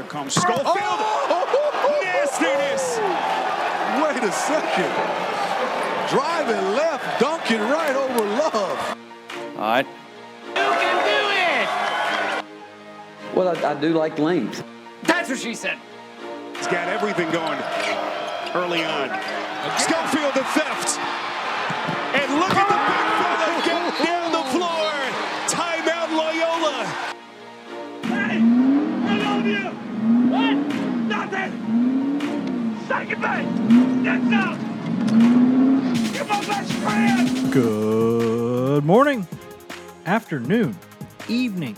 Here comes Schofield. Oh! Nastiness. Wait a second. Driving left, dunking right over Love. All right. Well, I, I do like length. That's what she said. He's got everything going early on. Schofield the theft. Good morning, afternoon, evening,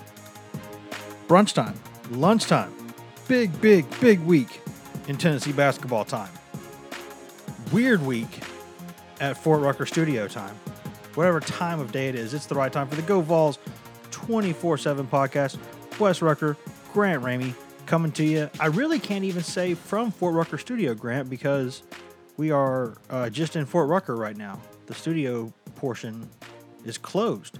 brunch time, lunchtime. Big, big, big week in Tennessee basketball time. Weird week at Fort Rucker studio time. Whatever time of day it is, it's the right time for the Go Vols 24 7 podcast. Wes Rucker, Grant Ramey coming to you. I really can't even say from Fort Rucker studio, Grant, because we are uh, just in Fort Rucker right now. The studio portion is closed.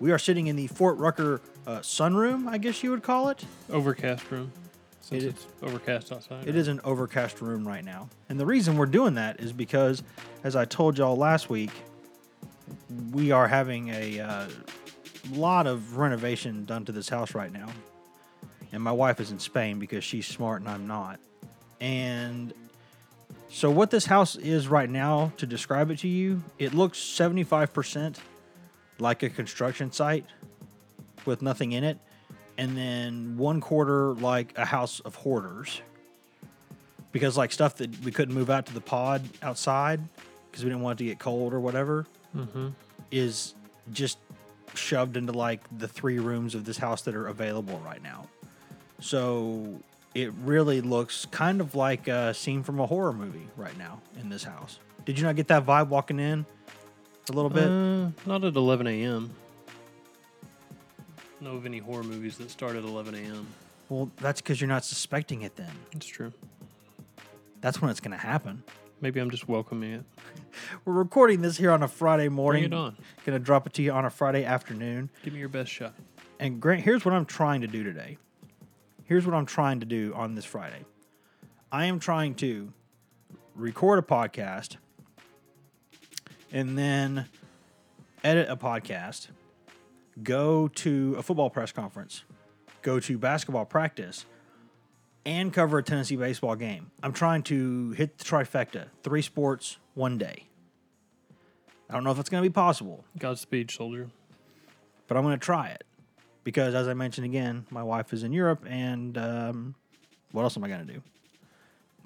We are sitting in the Fort Rucker uh, sunroom, I guess you would call it. Overcast room. Since It it's overcast outside. It is an overcast room right now. And the reason we're doing that is because, as I told y'all last week, we are having a uh, lot of renovation done to this house right now. And my wife is in Spain because she's smart and I'm not. And so, what this house is right now, to describe it to you, it looks 75% like a construction site with nothing in it, and then one quarter like a house of hoarders. Because, like, stuff that we couldn't move out to the pod outside because we didn't want it to get cold or whatever mm-hmm. is just shoved into like the three rooms of this house that are available right now. So it really looks kind of like a scene from a horror movie right now in this house. Did you not get that vibe walking in a little bit? Uh, not at 11 a.m. Know of any horror movies that start at 11 a.m. well, that's because you're not suspecting it then. It's true. That's when it's going to happen. Maybe I'm just welcoming it. We're recording this here on a Friday morning. Bring it on. Going to drop it to you on a Friday afternoon. Give me your best shot. And Grant, here's what I'm trying to do today. Here's what I'm trying to do on this Friday. I am trying to record a podcast and then edit a podcast, go to a football press conference, go to basketball practice, and cover a Tennessee baseball game. I'm trying to hit the trifecta three sports, one day. I don't know if it's going to be possible Godspeed, soldier. but I'm going to try it because, as I mentioned again, my wife is in Europe, and um, what else am I going to do?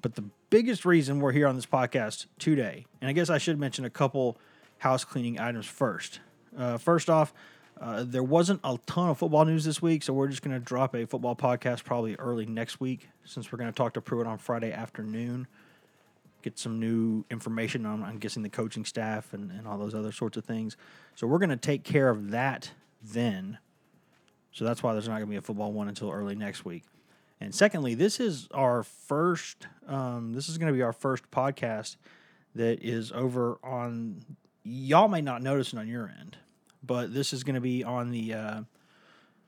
But the biggest reason we're here on this podcast today, and I guess I should mention a couple house cleaning items first. Uh, first off, uh, there wasn't a ton of football news this week, so we're just going to drop a football podcast probably early next week since we're going to talk to Pruitt on Friday afternoon get some new information on, I'm guessing, the coaching staff and, and all those other sorts of things. So we're going to take care of that then. So that's why there's not going to be a football one until early next week. And secondly, this is our first. Um, this is going to be our first podcast that is over on. Y'all may not notice it on your end, but this is going to be on the uh,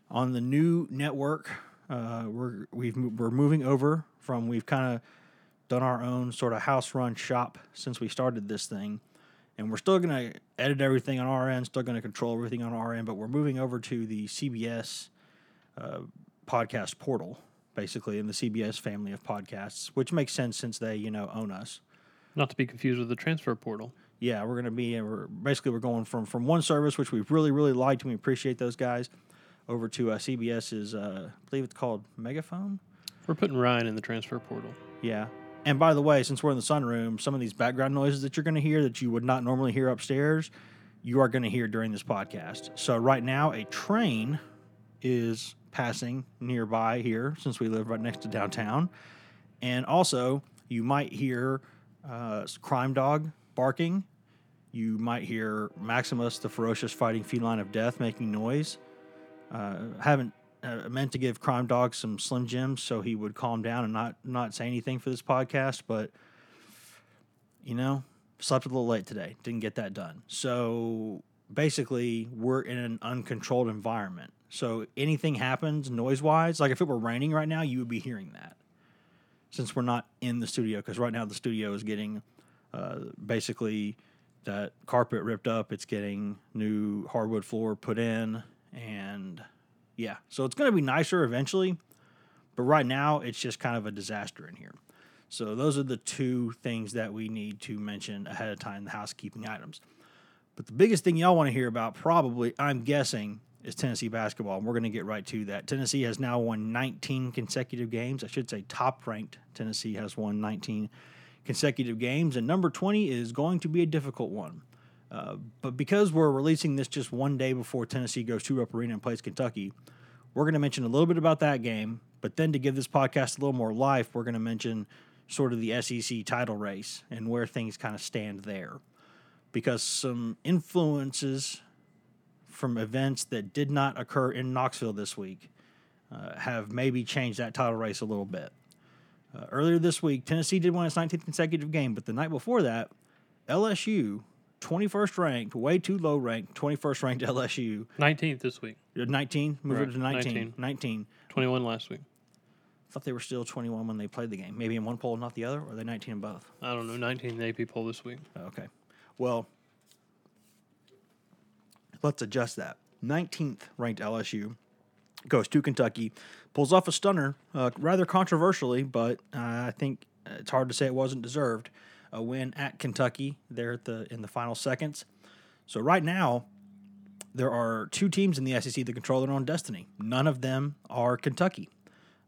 on the new network. Uh, we're we've we're moving over from we've kind of done our own sort of house run shop since we started this thing. And we're still going to edit everything on our end, still going to control everything on our end, but we're moving over to the CBS uh, podcast portal, basically, in the CBS family of podcasts, which makes sense since they, you know, own us. Not to be confused with the transfer portal. Yeah, we're going to be, we're basically, we're going from, from one service, which we've really, really liked and we appreciate those guys, over to uh, CBS's, uh, I believe it's called Megaphone. We're putting Ryan in the transfer portal. Yeah. And by the way, since we're in the sunroom, some of these background noises that you're going to hear that you would not normally hear upstairs, you are going to hear during this podcast. So right now, a train is passing nearby here since we live right next to downtown. And also, you might hear uh, Crime Dog barking. You might hear Maximus, the ferocious fighting feline of death, making noise. Uh, haven't uh, meant to give Crime Dog some Slim Jims so he would calm down and not not say anything for this podcast, but you know, slept a little late today. Didn't get that done. So basically, we're in an uncontrolled environment. So anything happens noise wise, like if it were raining right now, you would be hearing that. Since we're not in the studio, because right now the studio is getting uh, basically that carpet ripped up, it's getting new hardwood floor put in, and yeah, so it's going to be nicer eventually. But right now, it's just kind of a disaster in here. So those are the two things that we need to mention ahead of time, the housekeeping items. But the biggest thing y'all want to hear about, probably, I'm guessing, is Tennessee basketball. And we're going to get right to that. Tennessee has now won 19 consecutive games. I should say top ranked Tennessee has won 19 consecutive games. And number 20 is going to be a difficult one. Uh, but because we're releasing this just one day before Tennessee goes to Rupp Arena and plays Kentucky, we're going to mention a little bit about that game. But then to give this podcast a little more life, we're going to mention sort of the SEC title race and where things kind of stand there. Because some influences from events that did not occur in Knoxville this week uh, have maybe changed that title race a little bit. Uh, earlier this week, Tennessee did win its 19th consecutive game, but the night before that, LSU, 21st ranked, way too low ranked, 21st ranked LSU, 19th this week. 19, moved it to 19, 19. 19. 21 last week. I thought they were still 21 when they played the game. Maybe in one poll, not the other, or are they 19 in both? I don't know. 19 the AP poll this week. Okay. Well, let's adjust that. 19th ranked LSU goes to Kentucky, pulls off a stunner, uh, rather controversially, but uh, I think it's hard to say it wasn't deserved. A win at Kentucky there at the in the final seconds. So right now, there are two teams in the SEC that control their own destiny. None of them are Kentucky.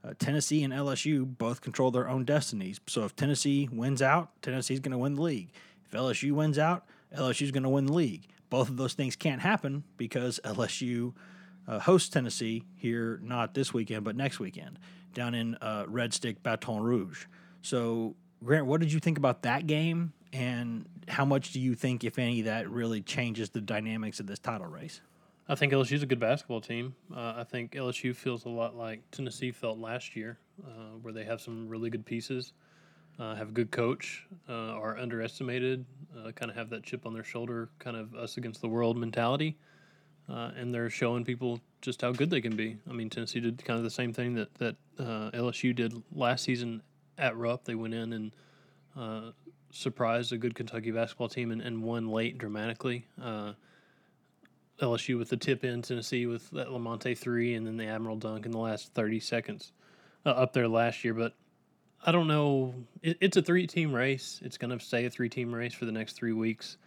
Uh, Tennessee and LSU both control their own destinies. So if Tennessee wins out, Tennessee's going to win the league. If LSU wins out, LSU's going to win the league. Both of those things can't happen because LSU uh, hosts Tennessee here, not this weekend, but next weekend, down in uh, Red Stick, Baton Rouge. So, Grant, what did you think about that game? And how much do you think, if any, that really changes the dynamics of this title race? I think LSU's a good basketball team. Uh, I think LSU feels a lot like Tennessee felt last year, uh, where they have some really good pieces, uh, have a good coach, uh, are underestimated, uh, kind of have that chip on their shoulder, kind of us against the world mentality, uh, and they're showing people just how good they can be. I mean, Tennessee did kind of the same thing that that LSU did last season at Rupp. They went in and uh, surprised a good Kentucky basketball team and, and won late dramatically. Uh, LSU with the tip in, Tennessee with that Lamonte three, and then the Admiral dunk in the last thirty seconds uh, up there last year. But I don't know. It, it's a three team race. It's going to stay a three team race for the next three weeks,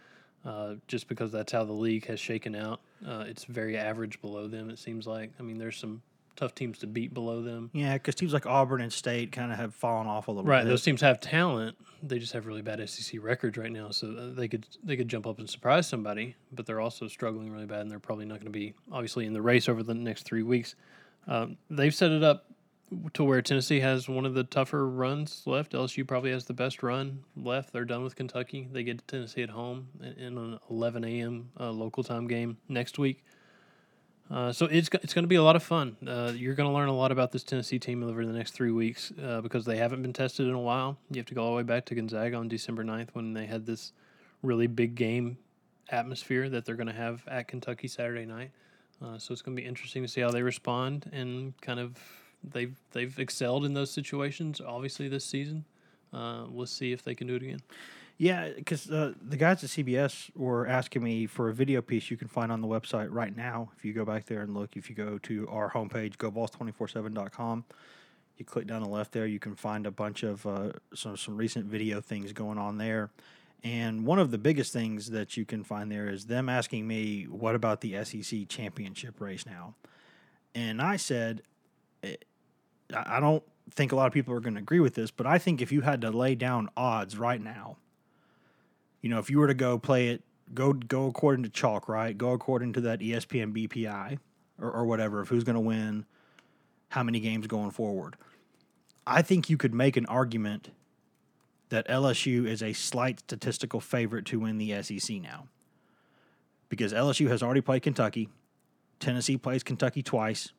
uh, just because that's how the league has shaken out. Uh, it's very average below them. It seems like. I mean, there's some tough teams to beat below them. Yeah, because teams like Auburn and State kind of have fallen off a little Right, bit. those teams have talent. They just have really bad SEC records right now, so uh, they could they could jump up and surprise somebody. But they're also struggling really bad, and they're probably not going to be obviously in the race over the next three weeks. Um, they've set it up to where Tennessee has one of the tougher runs left. LSU probably has the best run left. They're done with Kentucky. They get to Tennessee at home in, in an 11 a.m. Uh, local time game next week. Uh, so it's it's going to be a lot of fun. Uh, you're going to learn a lot about this Tennessee team over the next three weeks uh, because they haven't been tested in a while. You have to go all the way back to Gonzaga on December 9th when they had this really big game atmosphere that they're going to have at Kentucky Saturday night. Uh, so it's going to be interesting to see how they respond and kind of they've they've excelled in those situations obviously this season. Uh, we'll see if they can do it again. Yeah, because uh, the guys at CBS were asking me for a video piece you can find on the website right now. If you go back there and look, if you go to our homepage, govols247.com, you click down the left there, you can find a bunch of uh, some, some recent video things going on there. And one of the biggest things that you can find there is them asking me, what about the SEC championship race now? And I said, I don't think a lot of people are going to agree with this, but I think if you had to lay down odds right now, you know, if you were to go play it, go go according to chalk, right? Go according to that ESPN BPI or, or whatever of who's going to win, how many games going forward. I think you could make an argument that LSU is a slight statistical favorite to win the SEC now. Because LSU has already played Kentucky, Tennessee plays Kentucky twice,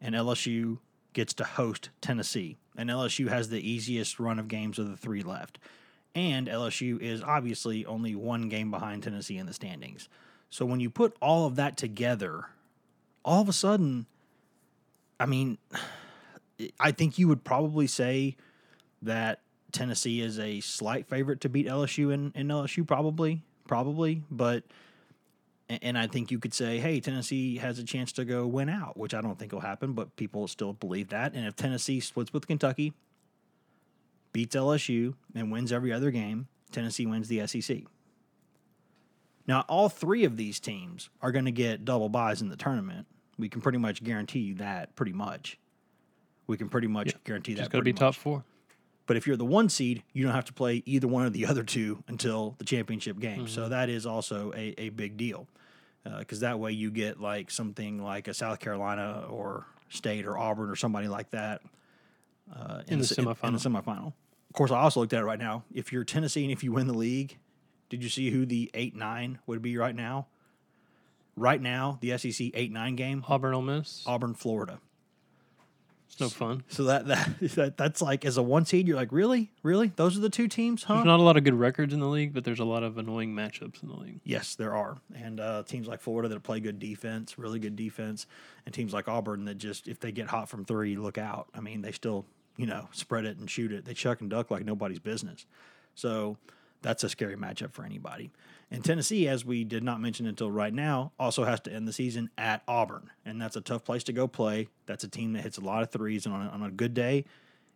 and LSU gets to host Tennessee. And LSU has the easiest run of games of the three left and LSU is obviously only one game behind Tennessee in the standings. So when you put all of that together, all of a sudden, I mean, I think you would probably say that Tennessee is a slight favorite to beat LSU in, in LSU, probably, probably. But, and I think you could say, hey, Tennessee has a chance to go win out, which I don't think will happen, but people still believe that. And if Tennessee splits with Kentucky, beats LSU, and wins every other game, Tennessee wins the SEC. Now, all three of these teams are going to get double byes in the tournament. We can pretty much guarantee you that, pretty much. We can pretty much guarantee that. Just got to be top four. But if you're the one seed, you don't have to play either one of the other two until the championship game. Mm-hmm. So that is also a, a big deal. Because that way you get like something like a South Carolina or State or Auburn or somebody like that uh, In the se- In, the semifinal. Course, I also looked at it right now. If you're Tennessee and if you win the league, did you see who the 8 9 would be right now? Right now, the SEC 8 9 game, Auburn, Ole Miss. Auburn, Florida. It's no fun. So that, that that that's like as a one seed, you're like, really, really, those are the two teams, huh? There's not a lot of good records in the league, but there's a lot of annoying matchups in the league. yes, there are, and uh, teams like Florida that play good defense, really good defense, and teams like Auburn that just if they get hot from three, look out. I mean, they still you know spread it and shoot it. They chuck and duck like nobody's business. So that's a scary matchup for anybody. And Tennessee, as we did not mention until right now, also has to end the season at Auburn, and that's a tough place to go play. That's a team that hits a lot of threes, and on a, on a good day,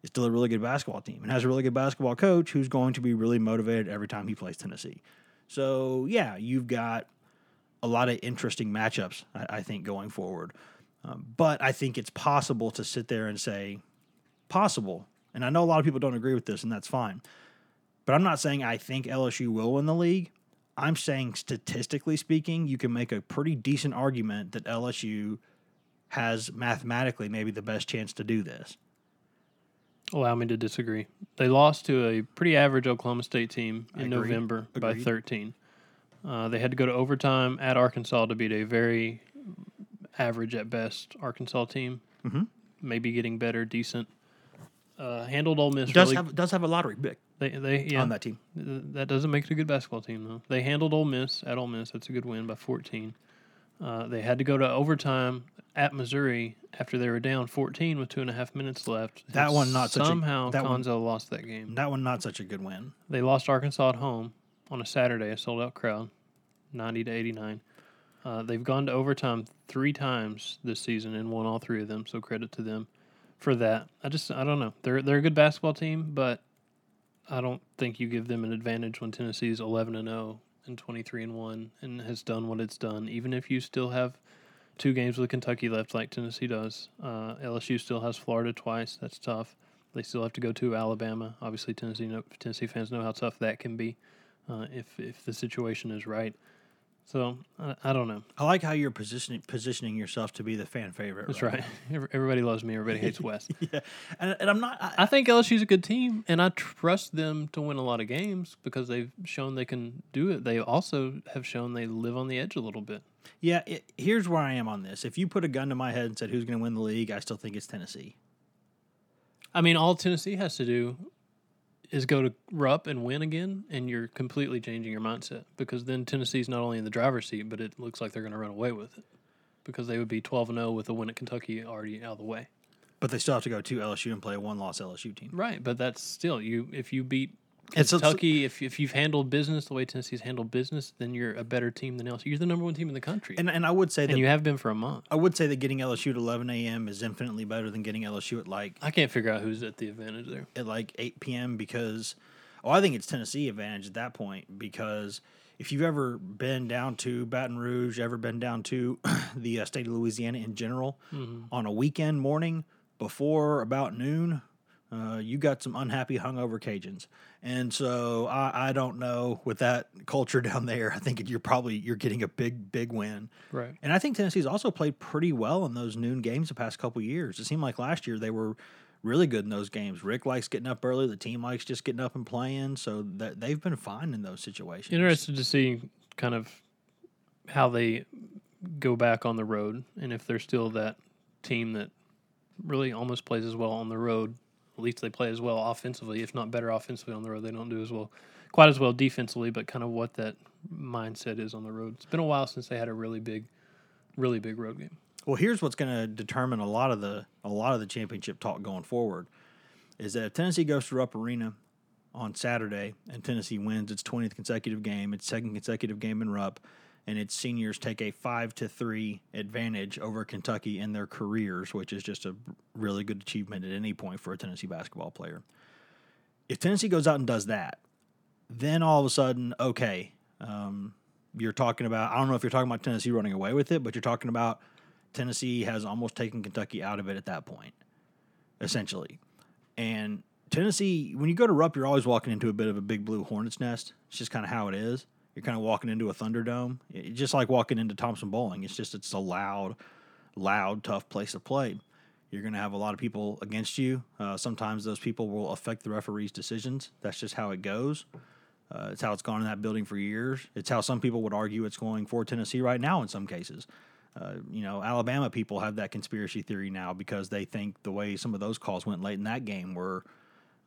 is still a really good basketball team and has a really good basketball coach who's going to be really motivated every time he plays Tennessee. So yeah, you've got a lot of interesting matchups, I, I think, going forward. Um, but I think it's possible to sit there and say, possible. And I know a lot of people don't agree with this, and that's fine. But I'm not saying I think LSU will win the league. I'm saying statistically speaking, you can make a pretty decent argument that LSU has mathematically maybe the best chance to do this. Allow me to disagree. They lost to a pretty average Oklahoma State team in Agreed. November by 13. Uh, they had to go to overtime at Arkansas to beat a very average at best Arkansas team. Mhm. Maybe getting better, decent. Uh, handled Ole Miss Does really. have does have a lottery pick they, they yeah, on that team. That doesn't make it a good basketball team, though. They handled Ole Miss at Ole Miss. That's a good win by 14. Uh, they had to go to overtime at Missouri after they were down 14 with two and a half minutes left. That one not such a- somehow that one- Conzo lost that game. That one not such a good win. They lost Arkansas at home on a Saturday, a sold out crowd, 90 to 89. Uh, they've gone to overtime three times this season and won all three of them. So credit to them for that. I just I don't know. They're they're a good basketball team, but I don't think you give them an advantage when Tennessee's 11 and 0 and 23 and 1 and has done what it's done. Even if you still have two games with Kentucky left, like Tennessee does, uh, LSU still has Florida twice. That's tough. They still have to go to Alabama. Obviously, Tennessee know, Tennessee fans know how tough that can be uh, if if the situation is right. So I, I don't know. I like how you're positioning positioning yourself to be the fan favorite. That's right. Every- Everybody loves me. Everybody hates Wes. yeah, and, and I'm not. I, I think LSU's a good team, and I trust them to win a lot of games because they've shown they can do it. They also have shown they live on the edge a little bit. yeah, it, here's where I am on this. If you put a gun to my head and said who's going to win the league, I still think it's Tennessee. I mean, all Tennessee has to do is go to Rupp and win again, and you're completely changing your mindset because then Tennessee's not only in the driver's seat, but it looks like they're going to run away with it because they would be 12 and 0 with a win at Kentucky already out of the way. But they still have to go to LSU and play a one loss LSU team. Right, but that's still you. If you beat Kentucky, if if you've handled business the way Tennessee's handled business, then you're a better team than LSU. You're the number one team in the country, and, And I would say that you have been for a month. I would say that getting LSU at 11 a.m. is infinitely better than getting LSU at like I can't figure out who's at the advantage there. at like 8 p.m. because, oh, I think it's Tennessee advantage at that point because if you've ever been down to Baton Rouge, ever been down to the uh, state of Louisiana in general on a weekend morning before about noon, uh, you got some unhappy hungover Cajuns, and so I, I don't know with that culture down there. I think you're probably you're getting a big big win. Right. And I think Tennessee's also played pretty well in those noon games the past couple years. It seemed like last year they were really good in those games. Rick likes getting up early. The team likes just getting up and playing. So that they've been fine in those situations. Interested to see kind of how they go back on the road and if they're still that team that really almost plays as well on the road. At least they play as well offensively, if not better offensively on the road. They don't do as well, quite as well defensively, but kind of what that mindset is on the road. It's been a while since they had a really big, really big road game. Well, here's what's going to determine a lot of the a lot of the championship talk going forward is that if Tennessee goes to Rupp Arena on Saturday and Tennessee wins its 20th consecutive game, its second consecutive game in Rupp, and its seniors take a five to three advantage over Kentucky in their careers, which is just a really good achievement at any point for a Tennessee basketball player. If Tennessee goes out and does that, then all of a sudden, okay, um, you're talking about. I don't know if you're talking about Tennessee running away with it, but you're talking about Tennessee has almost taken Kentucky out of it at that point, essentially. And Tennessee, when you go to Rupp, you're always walking into a bit of a big blue hornet's nest. It's just kind of how it is. You're kind of walking into a Thunderdome, it, just like walking into Thompson-Boling. It's just it's a loud, loud, tough place to play. You're going to have a lot of people against you. Uh, sometimes those people will affect the referee's decisions. That's just how it goes. Uh, it's how it's gone in that building for years. It's how some people would argue it's going for Tennessee right now in some cases. Uh, you know, Alabama people have that conspiracy theory now because they think the way some of those calls went late in that game were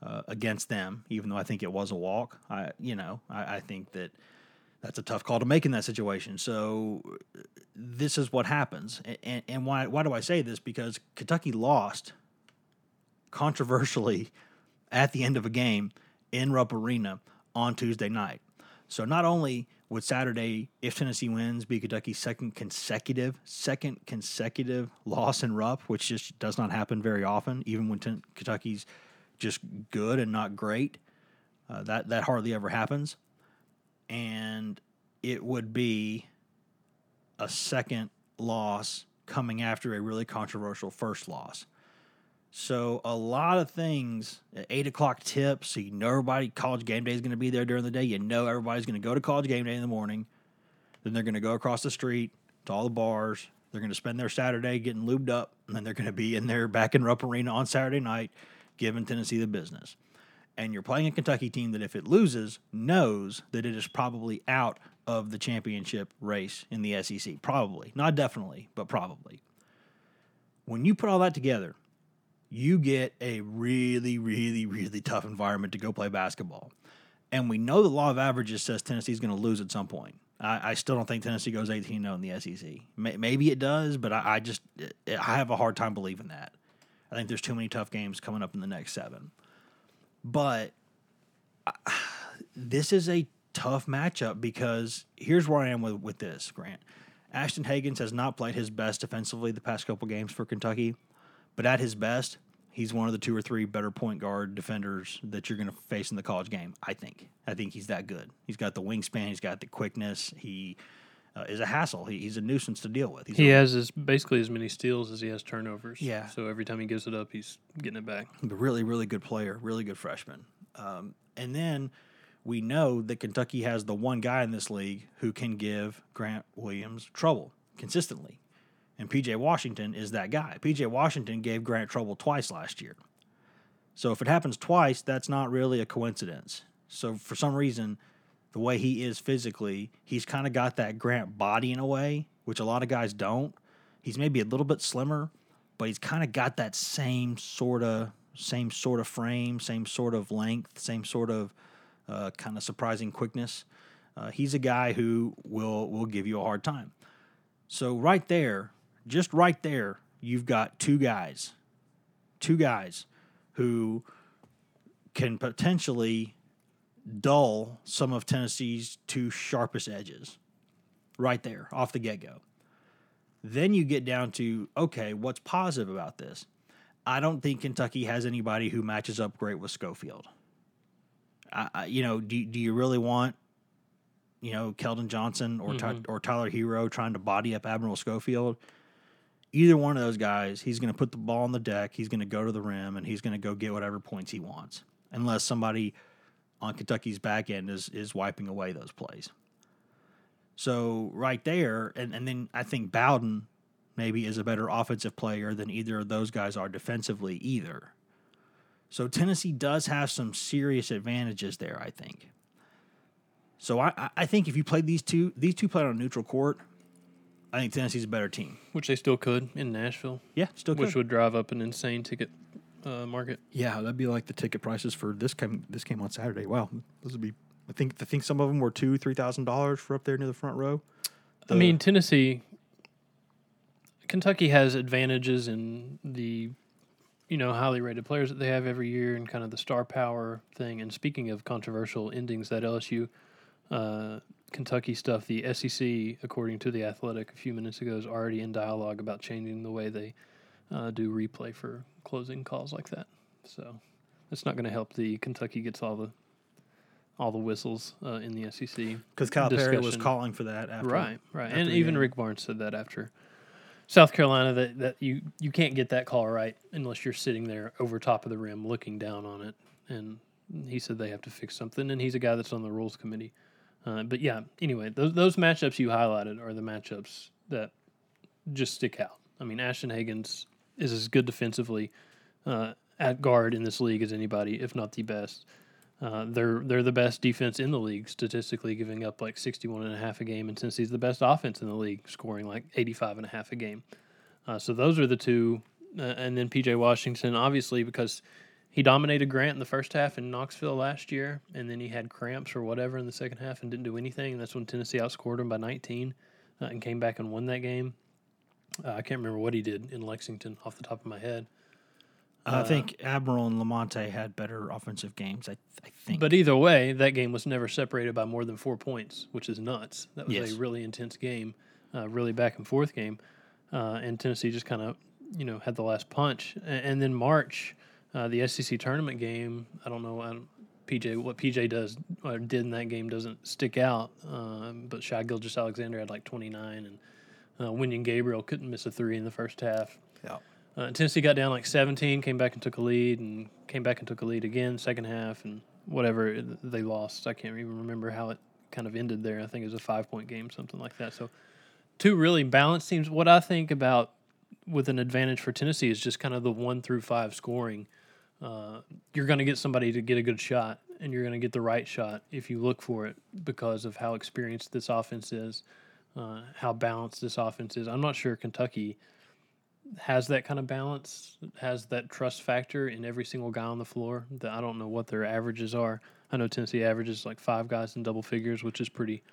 uh, against them, even though I think it was a walk. I, you know, I, I think that that's a tough call to make in that situation. So this is what happens. And, and why, why do I say this? Because Kentucky lost controversially at the end of a game in Rupp Arena on Tuesday night. So not only would Saturday, if Tennessee wins, be Kentucky's second consecutive, second consecutive loss in Rupp, which just does not happen very often, even when ten- Kentucky's just good and not great. Uh, that that hardly ever happens, and it would be a second loss coming after a really controversial first loss. So a lot of things at eight o'clock tip. So you know everybody college game day is going to be there during the day. You know everybody's going to go to college game day in the morning. Then they're going to go across the street to all the bars. They're going to spend their Saturday getting lubed up, and then they're going to be in there back in Rupp Arena on Saturday night, giving Tennessee the business. And you're playing a Kentucky team that, if it loses, knows that it is probably out of the championship race in the SEC. Probably, not definitely, but probably. When you put all that together you get a really, really, really tough environment to go play basketball. And we know the law of averages says Tennessee's going to lose at some point. I, I, still don't think Tennessee goes 18 0 in the SEC. maybe it does, but I, I just I have a hard time believing that. I think there's too many tough games coming up in the next seven. But this is a tough matchup because here's where I am with, with this, Grant. Ashton Hagans has not played his best defensively the past couple games for Kentucky. But at his best, he's one of the two or three better point guard defenders that you're going to face in the college game. I think. I think he's that good. He's got the wingspan. He's got the quickness. He uh, is a hassle. He, he's a nuisance to deal with. He's he a, has as, basically as many steals as he has turnovers. Yeah. So every time he gives it up, he's getting it back. A really, really good player. Really good freshman. Um, and then we know that Kentucky has the one guy in this league who can give Grant Williams trouble consistently. And PJ Washington is that guy. PJ Washington gave Grant trouble twice last year. So if it happens twice, that's not really a coincidence. So for some reason, the way he is physically, he's kind of got that Grant body in a way, which a lot of guys don't. He's maybe a little bit slimmer, but he's kind of got that same sort of same sort of frame, same sort of length, same sort of uh, kind of surprising quickness. Uh, he's a guy who will will give you a hard time. So right there, just right there, you've got two guys, two guys who can potentially dull some of Tennessee's two sharpest edges right there off the get go. Then you get down to okay, what's positive about this? I don't think Kentucky has anybody who matches up great with Schofield. I, I, you know, do, do you really want, you know, Keldon Johnson or mm-hmm. Ty, or Tyler Herro trying to body up Admiral Schofield? either one of those guys, he's going to put the ball on the deck, he's going to go to the rim, and he's going to go get whatever points he wants, unless somebody on Kentucky's back end is is wiping away those plays. So right there, and, and then I think Bowden maybe is a better offensive player than either of those guys are defensively either. So Tennessee does have some serious advantages there, I think. So I, I think if you played these two, these two played on a neutral court, I think Tennessee's a better team. Which they still could in Nashville. Yeah, still could. Which would drive up an insane ticket uh, market. Yeah, that'd be like the ticket prices for this came this came on Saturday. Wow, those would be. I think I think some of them were two three thousand dollars for up there near the front row. The, I mean Tennessee. Kentucky has advantages in the you know highly rated players that they have every year and kind of the star power thing. And speaking of controversial endings, that LSU uh, Kentucky stuff, the SEC, according to the Athletic a few minutes ago, is already in dialogue about changing the way they uh, do replay for closing calls like that. So that's not going to help. The Kentucky gets all the all the whistles uh, in the SEC Because Calipari was calling for that after. Right, right, after and even game. Rick Barnes said that after South Carolina that, that you you can't get that call right unless you're sitting there over top of the rim looking down on it, and he said they have to fix something, and he's a guy that's on the rules committee. Uh, but yeah, anyway, those those matchups you highlighted are the matchups that just stick out. I mean, Ashton Hagans is as good defensively uh, at guard in this league as anybody, if not the best. Uh, they're they're the best defense in the league statistically, giving up like 61 and a half a game, and Tennessee's the best offense in the league, scoring like 85 and a half a game. Uh, so those are the two, uh, and then PJ Washington, obviously because he dominated Grant in the first half in Knoxville last year, and then he had cramps or whatever in the second half and didn't do anything. And that's when Tennessee outscored him by 19 uh, and came back and won that game. Uh, I can't remember what he did in Lexington off the top of my head. I think Admiral and Lamonte had better offensive games. I, I think. But either way, that game was never separated by more than four points, which is nuts. That was Yes. a really intense game, uh, really back and forth game, uh, and Tennessee just kind of, you know, had the last punch. A- And, then March, uh, the SEC tournament game. I don't know. I don't, PJ, what PJ does or did in that game doesn't stick out. Um, but Shai Gilgeous-Alexander had like 29, and uh, Wenyen Gabriel couldn't miss a three in the first half. Yeah. Uh, Tennessee got down like 17, came back and took a lead, and came back and took a lead again second half, and whatever they lost. I can't even remember how it kind of ended there. I think it was a five point game, something like that. So, two really balanced teams. What I think about with an advantage for Tennessee is just kind of the one through five scoring. Uh, you're going to get somebody to get a good shot, and you're going to get the right shot if you look for it because of how experienced this offense is, uh, how balanced this offense is. I'm not sure Kentucky has that kind of balance, has that trust factor in every single guy on the floor. That I don't know what their averages are. I know Tennessee averages like five guys in double figures, which is pretty,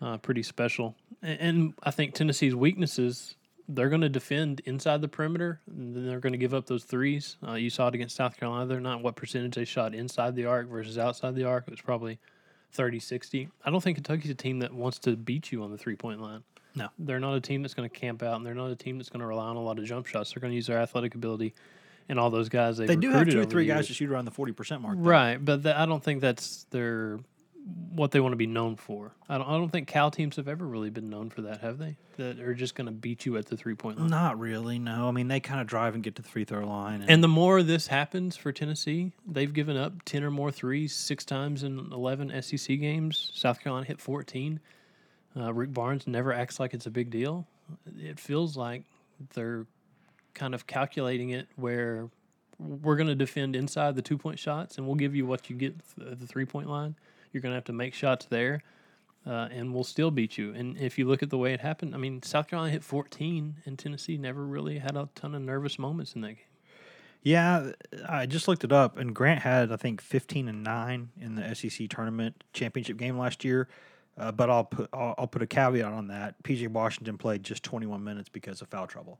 uh, pretty special. And, and I think Tennessee's weaknesses, they're going to defend inside the perimeter, and then they're going to give up those threes. Uh, you saw it against South Carolina. They're not what percentage they shot inside the arc versus outside the arc. It was probably 30 60. I don't think Kentucky's a team that wants to beat you on the three point line. No. They're not a team that's going to camp out, and they're not a team that's going to rely on a lot of jump shots. They're going to use their athletic ability and all those guys they've do have two or three guys to shoot around the forty percent mark. though. Right, but th- I don't think that's their what they want to be known for. I don't. I don't think Cal teams have ever really been known for that, have they? That are just going to beat you at the three point line. Not really. No. I mean, they kind of drive and get to the free throw line. And, And the more this happens for Tennessee, they've given up 10 or more threes six times in 11 SEC games. South Carolina hit 14. Uh, Rick Barnes never acts like it's a big deal. It feels like they're kind of calculating it where we're going to defend inside the two point shots and we'll give you what you get at the three point line. You're going to have to make shots there. Uh, and we'll still beat you. And if you look at the way it happened, I mean, South Carolina hit 14, and Tennessee never really had a ton of nervous moments in that game. yeah, I just looked it up, and Grant had I think fifteen and nine in the SEC tournament championship game last year. Uh, but I'll put I'll, I'll put a caveat on that. PJ Washington played just 21 minutes because of foul trouble.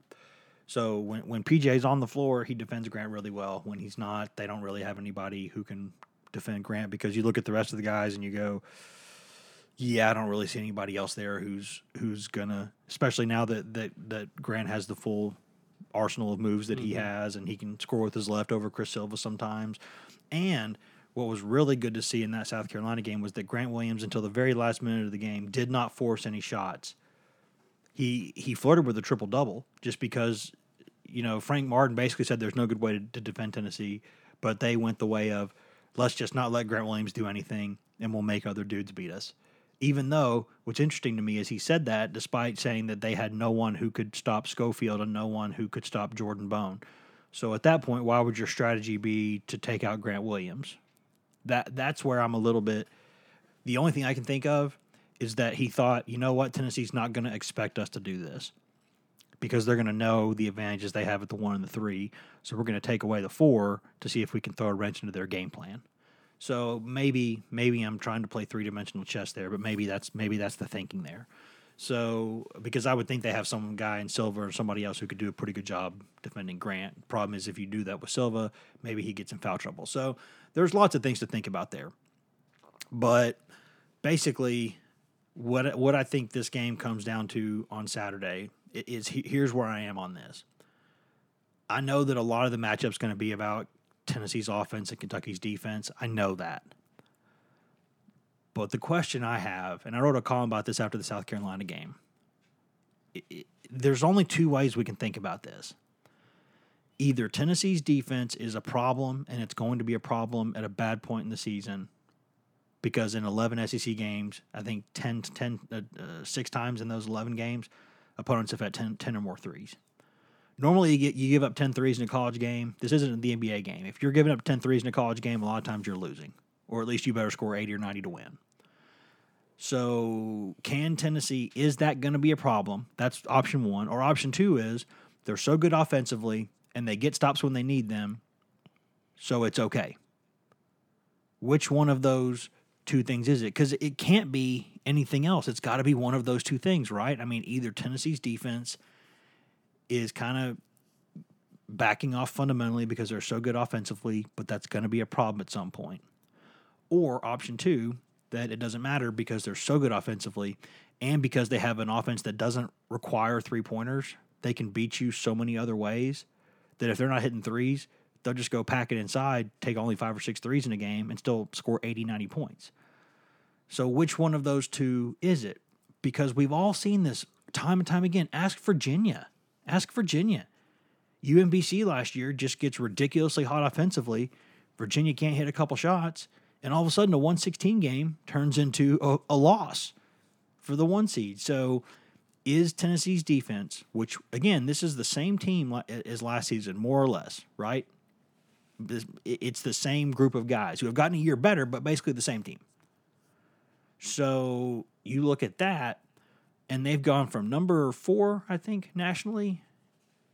So when when PJ's on the floor, he defends Grant really well. When he's not, they don't really have anybody who can defend Grant because you look at the rest of the guys and you go, yeah, I don't really see anybody else there who's who's gonna, especially now that that that Grant has the full arsenal of moves that he mm-hmm. has, and he can score with his left over Chris Silva sometimes. And what was really good to see in that South Carolina game was that Grant Williams, until the very last minute of the game, did not force any shots. He he flirted with a triple double just because, you know, Frank Martin basically said there's no good way to, to defend Tennessee, but they went the way of let's just not let Grant Williams do anything, and we'll make other dudes beat us even though what's interesting to me is he said that despite saying that they had no one who could stop Schofield and no one who could stop Jordan Bone. So at that point, why would your strategy be to take out Grant Williams? That that's where I'm a little bit. The only thing I can think of is that he thought, you know what, Tennessee's not going to expect us to do this because they're going to know the advantages they have at the one and the three. So we're going to take away the four to see if we can throw a wrench into their game plan. So maybe maybe I'm trying to play three dimensional chess there, but maybe that's maybe that's the thinking there. So, because I would think they have some guy in Silva or somebody else who could do a pretty good job defending Grant. Problem is, if you do that with Silva, maybe he gets in foul trouble. So, there's lots of things to think about there. But basically, what what I think this game comes down to on Saturday is here's where I am on this. I know that a lot of the matchup's going to be about Tennessee's offense and Kentucky's defense. I know that. But the question I have, and I wrote a column about this after the South Carolina game, i i there's only two ways we can think about this. Either Tennessee's defense is a problem and it's going to be a problem at a bad point in the season because in 11 SEC games, I think 10, 10 uh, uh, six times in those 11 games, opponents have had 10, 10 or more threes. Normally, you, get, you give up 10 threes in a college game. This isn't the NBA game. If you're giving up 10 threes in a college game, a lot of times you're losing, or at least you better score 80 or 90 to win. So, can Tennessee, is that going to be a problem? That's option one. Or option two is they're so good offensively and they get stops when they need them, so it's okay. Which one of those two things is it? Because it can't be anything else. It's got to be one of those two things, right? I mean, either Tennessee's defense is kind of backing off fundamentally because they're so good offensively, but that's going to be a problem at some point. Or option two, that it doesn't matter because they're so good offensively and because they have an offense that doesn't require three pointers, they can beat you so many other ways that if they're not hitting threes, they'll just go pack it inside, take only five or six threes in a game, and still score 80, 90 points. So, which one of those two is it? Because we've all seen this time and time again. Ask Virginia. Ask Virginia. UMBC last year just gets ridiculously hot offensively. Virginia can't hit a couple shots, and all of a sudden, a 116 game turns into a, a loss for the one seed. So, is Tennessee's defense, which again, this is the same team as last season, more or less, right? It's the same group of guys who have gotten a year better, but basically the same team. So you look at that, and they've gone from number four, I think, nationally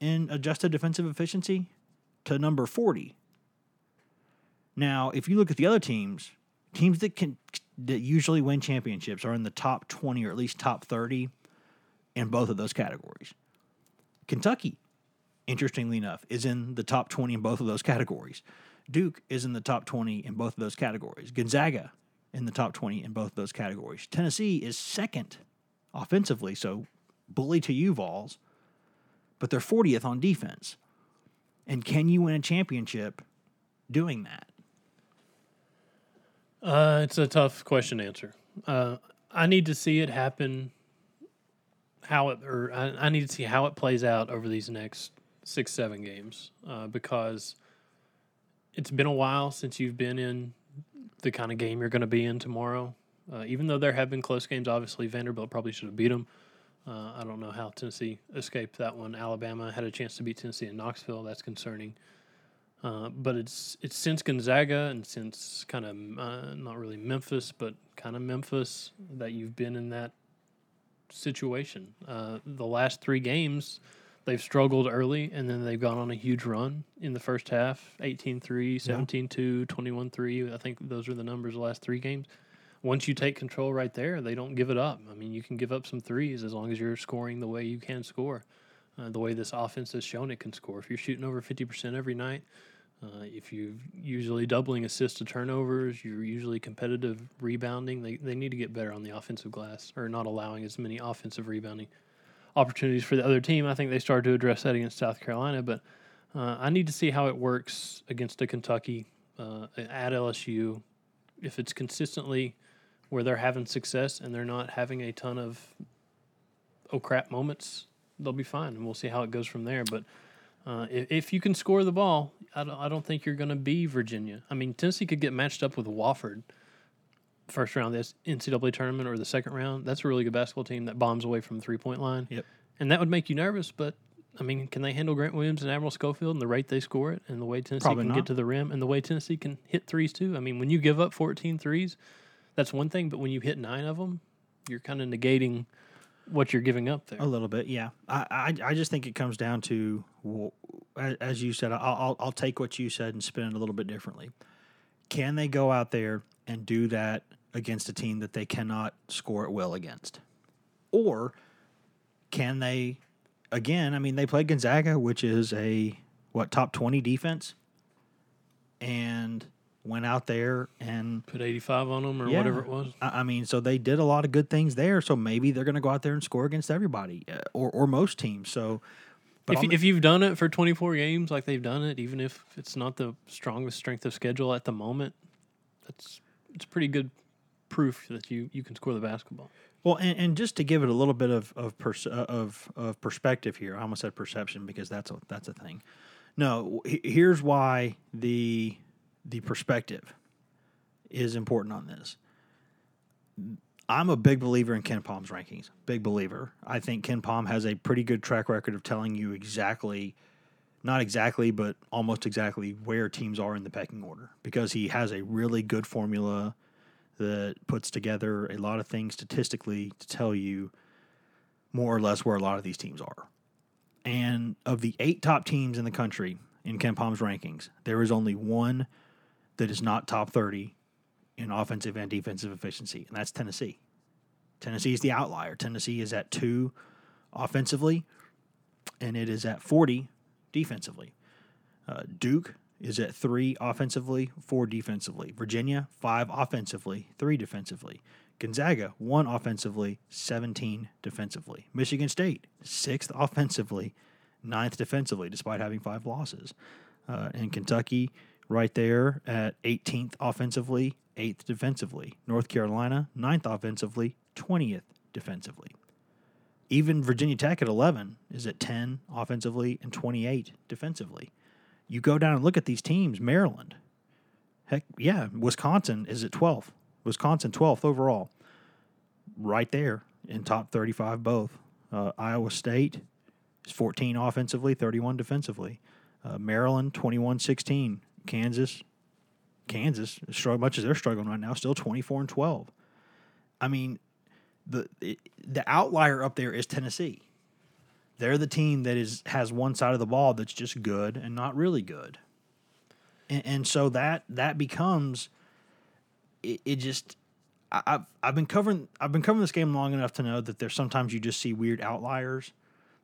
in adjusted defensive efficiency to number 40. Now, if you look at the other teams, teams that can that usually win championships are in the top 20 or at least top 30 in both of those categories. Kentucky, interestingly enough, is in the top 20 in both of those categories. Duke is in the top 20 in both of those categories. Gonzaga in the top 20 in both those categories. Tennessee is second offensively, so bully to you, Vols, but they're 40th on defense. And can you win a championship doing that? Uh, it's a tough question to answer. Uh, I need to see it happen. How it, or I, I need to see how it plays out over these next six, seven games, uh, because it's been a while since you've been in the kind of game you're going to be in tomorrow. Uh, even though there have been close games, obviously Vanderbilt probably should have beat them. Uh, I don't know how Tennessee escaped that one. Alabama had a chance to beat Tennessee in Knoxville. That's concerning. Uh, but it's it's since Gonzaga and since kind of uh, not really Memphis, but kind of Memphis that you've been in that situation. Uh, the last three games, they've struggled early and then they've gone on a huge run in the first half 18 3, 17 2, 21 3. I think those are the numbers the last three games. Once you take control right there, they don't give it up. I mean, you can give up some threes as long as you're scoring the way you can score. Uh, the way this offense has shown it can score. If you're shooting over 50% every night, uh, if you're usually doubling assists to turnovers, you're usually competitive rebounding. They, they need to get better on the offensive glass or not allowing as many offensive rebounding opportunities for the other team. I think they started to address that against South Carolina, but uh, I need to see how it works against a Kentucky uh, at LSU. If it's consistently where they're having success and they're not having a ton of oh crap moments, they'll be fine, and we'll see how it goes from there. But uh, if, if you can score the ball, I don't, I don't think you're going to be Virginia. I mean, Tennessee could get matched up with Wofford first round of the NCAA tournament or the second round. That's a really good basketball team that bombs away from the three point line. Yep. And that would make you nervous, but I mean, can they handle Grant Williams and Admiral Schofield and the rate they score it and the way Tennessee Probably can not. get to the rim and the way Tennessee can hit threes too? I mean, when you give up 14 threes, that's one thing, but when you hit nine of them, you're kind of negating what you're giving up there. A little bit, yeah. I, I, I just think it comes down to, well, as you said, I'll, I'll, I'll take what you said and spin it a little bit differently. Can they go out there and do that against a team that they cannot score at will against? or can they? Again, I mean, they played Gonzaga, which is a what top twenty defense, and went out there and Put 85 on them or yeah, whatever it was. I, I mean, so they did a lot of good things there. So maybe they're going to go out there and score against everybody uh, or or most teams. So, but If, the- if you've done it for 24 games like they've done it, even if it's not the strongest strength of schedule at the moment, that's it's pretty good proof that you, you can score the basketball. Well, and, and just to give it a little bit of of, pers- uh, of of perspective here, I almost said perception because that's a that's a thing. No, here's why the the perspective is important on this. I'm a big believer in KenPom's rankings. Big believer. I think KenPom has a pretty good track record of telling you exactly, not exactly, but almost exactly where teams are in the pecking order because he has a really good formula that puts together a lot of things statistically to tell you more or less where a lot of these teams are. And of the eight top teams in the country in KenPom's rankings, there is only one that is not top 30 in offensive and defensive efficiency, and that's Tennessee. Tennessee is the outlier. Tennessee is at two offensively, and it is at 40 defensively. Uh, Duke is at three offensively, four defensively. Virginia, five offensively, three defensively. Gonzaga, one offensively, 17 defensively. Michigan State, sixth offensively, ninth defensively, despite having five losses. Uh, and Kentucky, right there at 18th offensively, eighth defensively. North Carolina, ninth offensively, 20th defensively. Even Virginia Tech at 11 is at 10 offensively and 28 defensively. You go down and look at these teams, Maryland. Heck, yeah, Wisconsin is at 12th. Wisconsin 12th overall. Right there in top 35 both. Uh, Iowa State is 14 offensively, 31 defensively. Uh, Maryland 21-16. Kansas Kansas, as much as they're struggling right now, still 24 and 12. I mean, the the outlier up there is Tennessee. They're the team that is has one side of the ball that's just good and not really good, and, and so that that becomes it, it just. I've I've been covering I've been covering this game long enough to know that there's sometimes you just see weird outliers,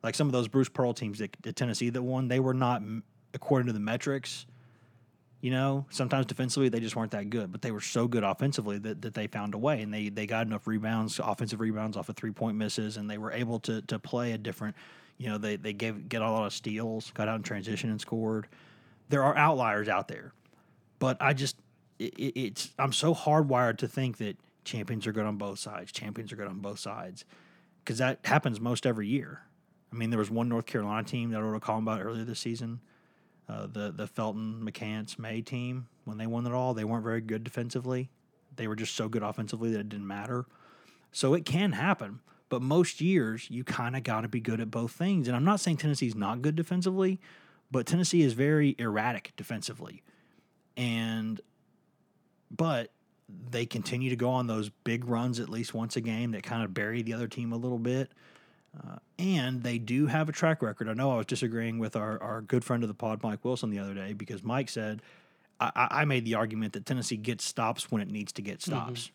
like some of those Bruce Pearl teams that, at Tennessee that won. They were not according to the metrics. You know, sometimes defensively they just weren't that good, but they were so good offensively that, that they found a way and they, they got enough rebounds, offensive rebounds off of three point misses, and they were able to to play a different. You know, they they gave get a lot of steals, got out in transition and scored. There are outliers out there, but I just it, it- it's I'm so hardwired to think that champions are good on both sides. Champions are good on both sides because that happens most every year. I mean, there was one North Carolina team that I wrote a column about earlier this season uh, the the Felton McCants May team when they won it all. They weren't very good defensively. They were just so good offensively that it didn't matter. So it can happen, but most years you kind of got to be good at both things. And I'm not saying Tennessee's not good defensively, but Tennessee is very erratic defensively, and but they continue to go on those big runs at least once a game that kind of bury the other team a little bit. Uh, and they do have a track record. I know I was disagreeing with our, our good friend of the pod, Mike Wilson, the other day because Mike said I, I I made the argument that Tennessee gets stops when it needs to get stops.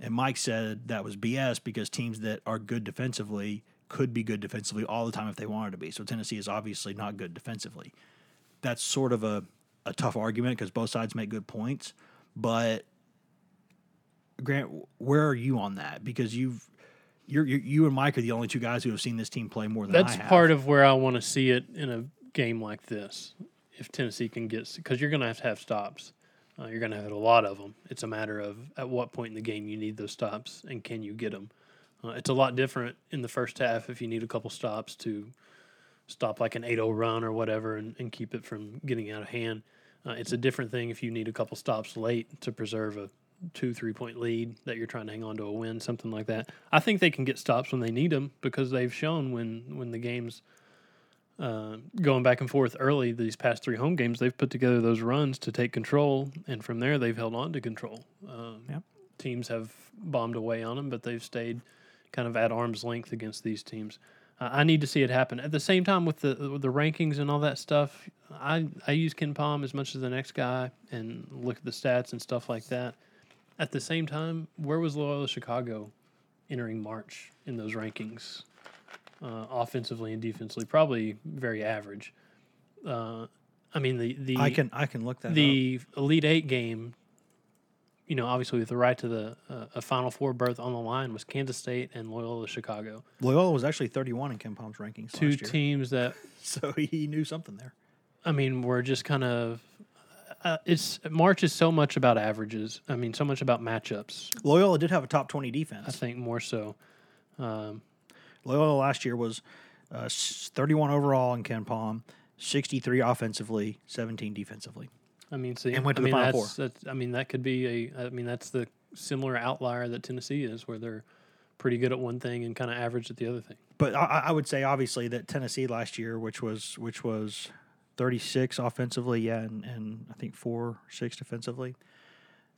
And Mike said that was BS because teams that are good defensively could be good defensively all the time if they wanted to be. So Tennessee is obviously not good defensively. That's sort of a, a tough argument because both sides make good points. But Grant, where are you on that? Because you've you're, you you and Mike are the only two guys who have seen this team play more than That's I have. part of where I want to see it in a game like this. If Tennessee can get, because you're going to have to have stops. Uh, you're going to have a lot of them. It's a matter of at what point in the game you need those stops and can you get them. Uh, it's a lot different in the first half if you need a couple stops to stop like an 8-0 run or whatever and, and keep it from getting out of hand. Uh, it's a different thing if you need a couple stops late to preserve a two, three point lead that you're trying to hang on to a win, something like that. I think they can get stops when they need them because they've shown when when the games uh, going back and forth early these past three home games, they've put together those runs to take control, and from there they've held on to control. Um, Yep. Teams have bombed away on them, but they've stayed kind of at arm's length against these teams. Uh, I need to see it happen. At the same time, with the with the rankings and all that stuff, I I use KenPom as much as the next guy and look at the stats and stuff like that. At the same time, where was Loyola Chicago entering March in those rankings, uh, offensively and defensively, probably very average. Uh, I mean the the I can I can look that up. the Elite Eight game, you know, obviously with the right to the uh, a Final Four berth on the line was Kansas State and Loyola Chicago, Loyola was actually 31 in KenPom's rankings two last year, teams that so he knew something there. I mean we're just kind of. Uh, it's March is so much about averages. I mean, so much about matchups. Loyola did have a top 20 defense. I think more so. Loyola last year was uh, 31 overall in KenPom, 63 offensively, 17 defensively. I mean, see, And went to I the mean, Final that's, that's, I mean, that could be a. I mean, that's the similar outlier that Tennessee is, where they're pretty good at one thing and kind of average at the other thing. But I, I would say obviously that Tennessee last year, which was which was 36 offensively, yeah, and, and I think four six defensively.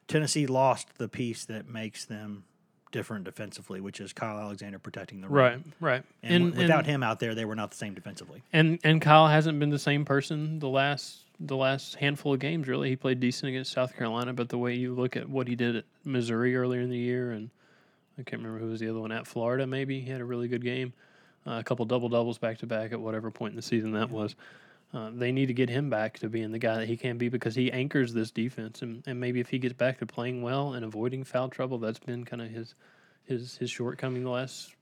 Tennessee lost the piece that makes them different defensively, which is Kyle Alexander protecting the rim. right. Right. And, w- without him out there, they were not the same defensively. And and Kyle hasn't been the same person the last the last handful of games. Really, he played decent against South Carolina, but the way you look at what he did at Missouri earlier in the year, and I can't remember who was the other one at Florida. Maybe he had a really good game, uh, a couple double doubles back to back at whatever point in the season that was. Uh, they need to get him back to being the guy that he can be because he anchors this defense, and, and maybe if he gets back to playing well and avoiding foul trouble, that's been kind of his his his shortcoming the last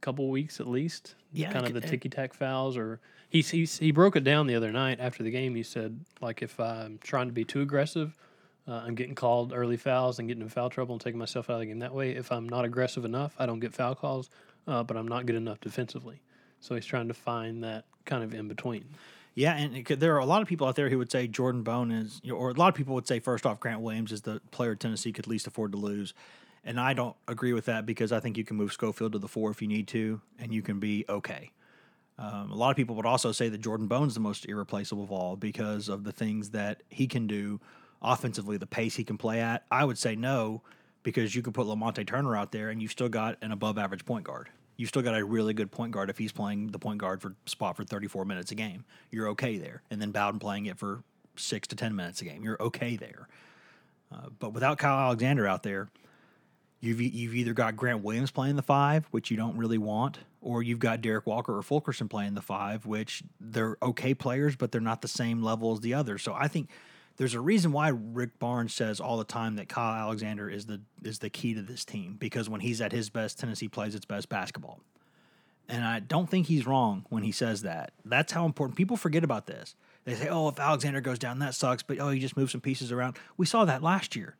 couple weeks at least. Yeah, kind of the ticky tack fouls, or he he he broke it down the other night after the game. He said like if I'm trying to be too aggressive, uh, I'm getting called early fouls and getting in foul trouble and taking myself out of the game that way. If I'm not aggressive enough, I don't get foul calls, uh, but I'm not good enough defensively. So he's trying to find that kind of in between. Yeah, and could, there are a lot of people out there who would say Jordan Bone is, or a lot of people would say first off, Grant Williams is the player Tennessee could least afford to lose. And I don't agree with that because I think you can move Schofield to the four if you need to, and you can be okay. Um, a lot of people would also say that Jordan Bone's the most irreplaceable of all because of the things that he can do offensively, the pace he can play at. I would say no because you could put Lamonte Turner out there and you've still got an above average point guard. You've still got a really good point guard if he's playing the point guard for spot for 34 minutes a game. You're okay there. And then Bowden playing it for six to 10 minutes a game. You're okay there. Uh, but without Kyle Alexander out there, You've, you've either got Grant Williams playing the five, which you don't really want, or you've got Derrick Walker or Fulkerson playing the five, which they're okay players, but they're not the same level as the others. So I think there's a reason why Rick Barnes says all the time that Kyle Alexander is the is the key to this team because when he's at his best, Tennessee plays its best basketball. And I don't think he's wrong when he says that. That's how important people forget about this. They say, "Oh, if Alexander goes down, that sucks." But oh, you just move some pieces around. We saw that last year,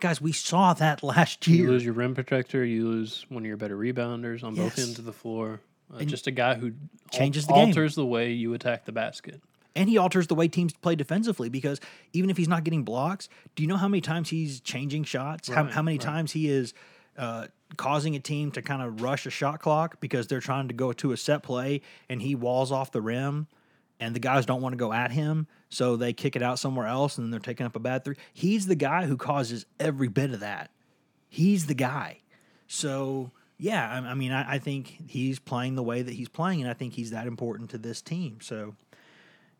guys. We saw that last year. You lose your rim protector. You lose one of your better rebounders on both ends of the floor. Uh, just a guy who al- Changes the game. alters the way you attack the basket. And he alters the way teams play defensively because even if he's not getting blocks, do you know how many times he's changing shots? how, how many right. times he is uh, causing a team to kind of rush a shot clock because they're trying to go to a set play and he walls off the rim and the guys don't want to go at him, so they kick it out somewhere else and then they're taking up a bad three. He's the guy who causes every bit of that. He's the guy. So yeah, I, I mean, I, I think he's playing the way that he's playing, and I think he's that important to this team. So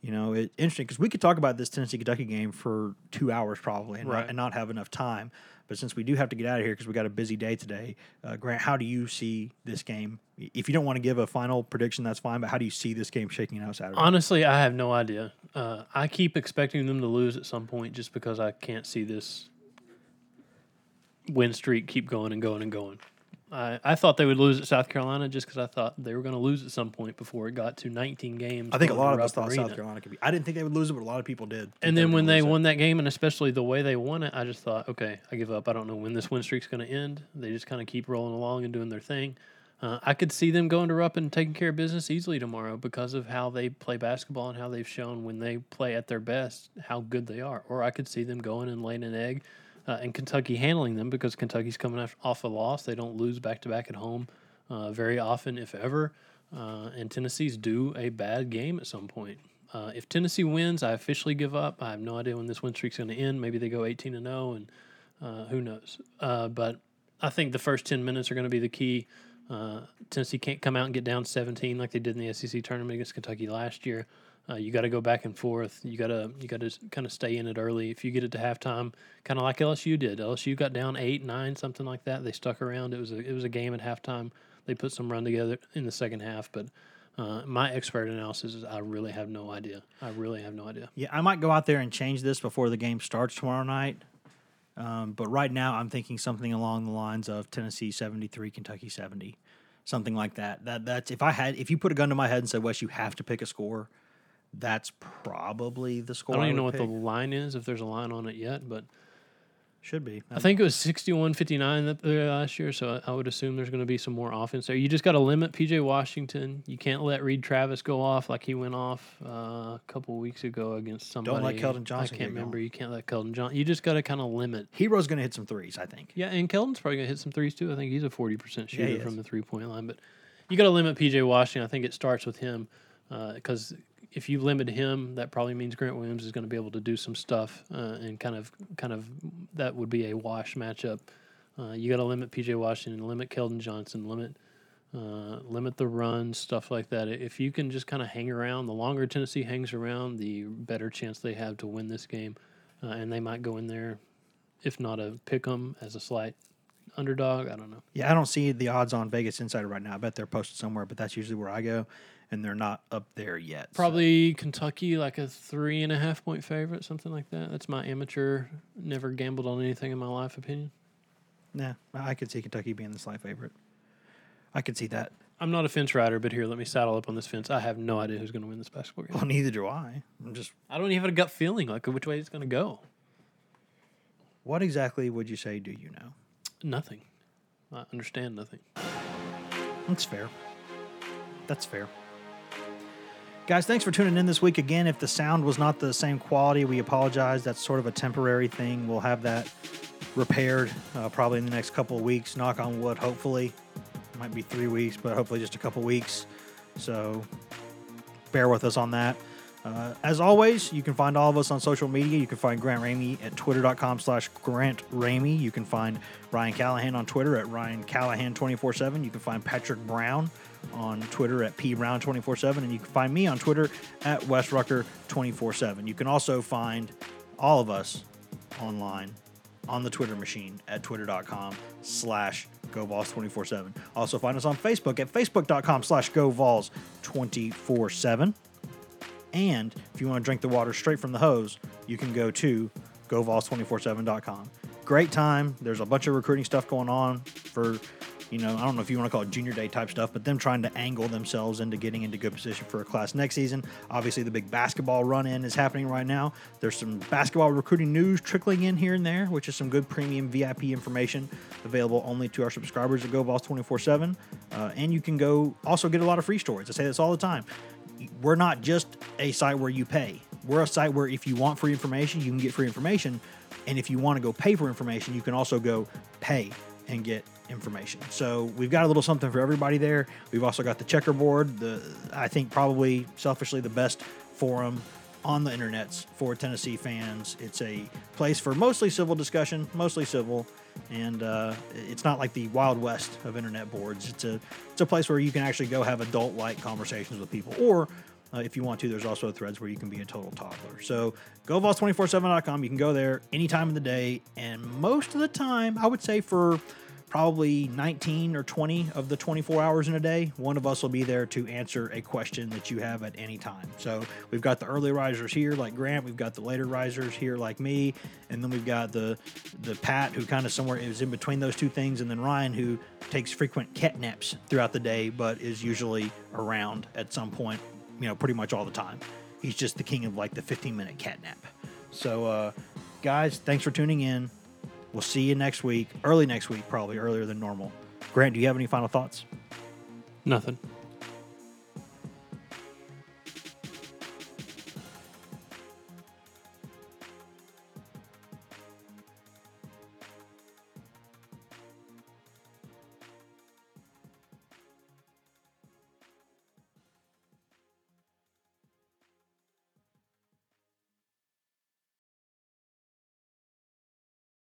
you know, it interesting because we could talk about this Tennessee Kentucky game for two hours probably, and, Right. not, and not have enough time. But since we do have to get out of here because we got a busy day today, uh, Grant, how do you see this game? If you don't want to give a final prediction, that's fine. But how do you see this game shaking out Saturday? Honestly, I have no idea. Uh, I keep expecting them to lose at some point just because I can't see this win streak keep going and going and going. I, I thought they would lose at South Carolina just because I thought they were going to lose at some point before it got to 19 games. I think a lot of us thought Arena. South Carolina could be. I didn't think they would lose it, but a lot of people did. And then were when they lose it. won that game, and especially the way they won it, I just thought, okay, I give up. I don't know when this win streak's going to end. They just kind of keep rolling along and doing their thing. Uh, I could see them going to Rupp and taking care of business easily tomorrow because of how they play basketball and how they've shown when they play at their best how good they are. Or I could see them going and laying an egg uh, and Kentucky handling them because Kentucky's coming off, a loss. They don't lose back to back at home uh, very often, if ever. Uh, and Tennessee's due a bad game at some point. Uh, if Tennessee wins, I officially give up. I have no idea when this win streak's going to end. Maybe they go 18 and 0, and uh, who knows. Uh, but I think the first 10 minutes are going to be the key. Tennessee can't come out and get down 17 like they did in the SEC tournament against Kentucky last year. Uh, you got to go back and forth. You got to you got to kind of stay in it early. If you get it to halftime, kind of like LSU did. LSU got down eight, nine, something like that. They stuck around. It was a it was a game at halftime. They put some run together in the second half, but uh, my expert analysis is I really have no idea. I really have no idea. Yeah, I might go out there and change this before the game starts tomorrow night. Um, but right now, I'm thinking something along the lines of Tennessee 73, Kentucky 70, something like that. That that's if I had if you put a gun to my head and said, Wes, you have to pick a score. That's probably the score. I don't even would know what pick. the line is if there's a line on it yet, but should be. I think it was 61-59 that there last year, so I I would assume there's going to be some more offense there. You just got to limit PJ Washington. You can't let Reid Travis go off like he went off uh, a couple weeks ago against somebody. Don't let Keldon Johnson I can't remember. going. You can't let Keldon Johnson. You just got to kind of limit. Herro's going to hit some threes. I think. Yeah, and Keldon's probably going to hit some threes too. I think he's a 40% shooter he from the three point line, but you got to limit PJ Washington. I think it starts with him because if you limit him, that probably means Grant Williams is going to be able to do some stuff uh, and kind of kind of that would be a wash matchup. Uh, you got to limit PJ Washington, limit Keldon Johnson, limit uh, limit the runs, stuff like that. If you can just kind of hang around, the longer Tennessee hangs around, the better chance they have to win this game, uh, and they might go in there, if not a pick 'em as a slight underdog. I don't know. Yeah, I don't see the odds on Vegas Insider right now. I bet they're posted somewhere, but that's usually where I go, and they're not up there yet. so- Probably Kentucky, like a three and a half point favorite, something like that. That's my amateur, never gambled on anything in my life opinion. Nah, I could see Kentucky being the slight favorite. I could see that. I'm not a fence rider, but here, let me saddle up on this fence. I have no idea who's going to win this basketball game. Well, neither do I. I'm just. I don't even have a gut feeling like which way it's going to go. What exactly would you say? Do you know? Nothing. I understand nothing. That's fair. That's fair. Guys, thanks for tuning in this week again. If the sound was not the same quality, we apologize. That's sort of a temporary thing. We'll have that repaired uh, probably in the next couple of weeks. Knock on wood, hopefully. Might be three weeks, but hopefully just a couple weeks. So bear with us on that. Uh, as always, you can find all of us on social media. You can find Grant Ramey at twitter.com slash Grant Ramey. You can find Ryan Callahan on Twitter at Ryan Callahan 24 7. You can find Patrick Brown on Twitter at P Brown 24 7. And you can find me on Twitter at Wes Rucker 24 7. You can also find all of us online on the Twitter machine at twitter.com slash GoVols247. Also find us on Facebook at facebook.com slash GoVols247. And if you want to drink the water straight from the hose, you can go to GoVols247.com. Great time. There's a bunch of recruiting stuff going on for, you know, I don't know if you want to call it junior day type stuff, but them trying to angle themselves into getting into good position for a class next season. Obviously, the big basketball run in is happening right now. There's some basketball recruiting news trickling in here and there, which is some good premium VIP information available only to our subscribers at GoVols247. Uh, and you can go also get a lot of free stories. I say this all the time we're not just a site where you pay. We're a site where if you want free information, you can get free information. And if you want to go pay for information, you can also go pay and get information. So we've got a little something for everybody there. We've also got the checkerboard, the I think probably selfishly the best forum on the internets for Tennessee fans. It's a place for mostly civil discussion, mostly civil, and uh, it's not like the wild west of internet boards. It's a it's a place where you can actually go have adult like conversations with people, or uh, if you want to, there's also threads where you can be a total toddler. So GoVols247.com. You can go there any time of the day, and most of the time, I would say for probably 19 or 20 of the 24 hours in a day, one of us will be there to answer a question that you have at any time. So we've got the early risers here, like Grant. We've got the later risers here, like me, and then we've got the the Pat, who kind of somewhere is in between those two things, and then Ryan, who takes frequent cat naps throughout the day, but is usually around at some point, you know, pretty much all the time. He's just the king of like the 15 minute cat nap. So, uh, guys, thanks for tuning in. We'll see you next week, early next week, probably earlier than normal. Grant, do you have any final thoughts? Nothing.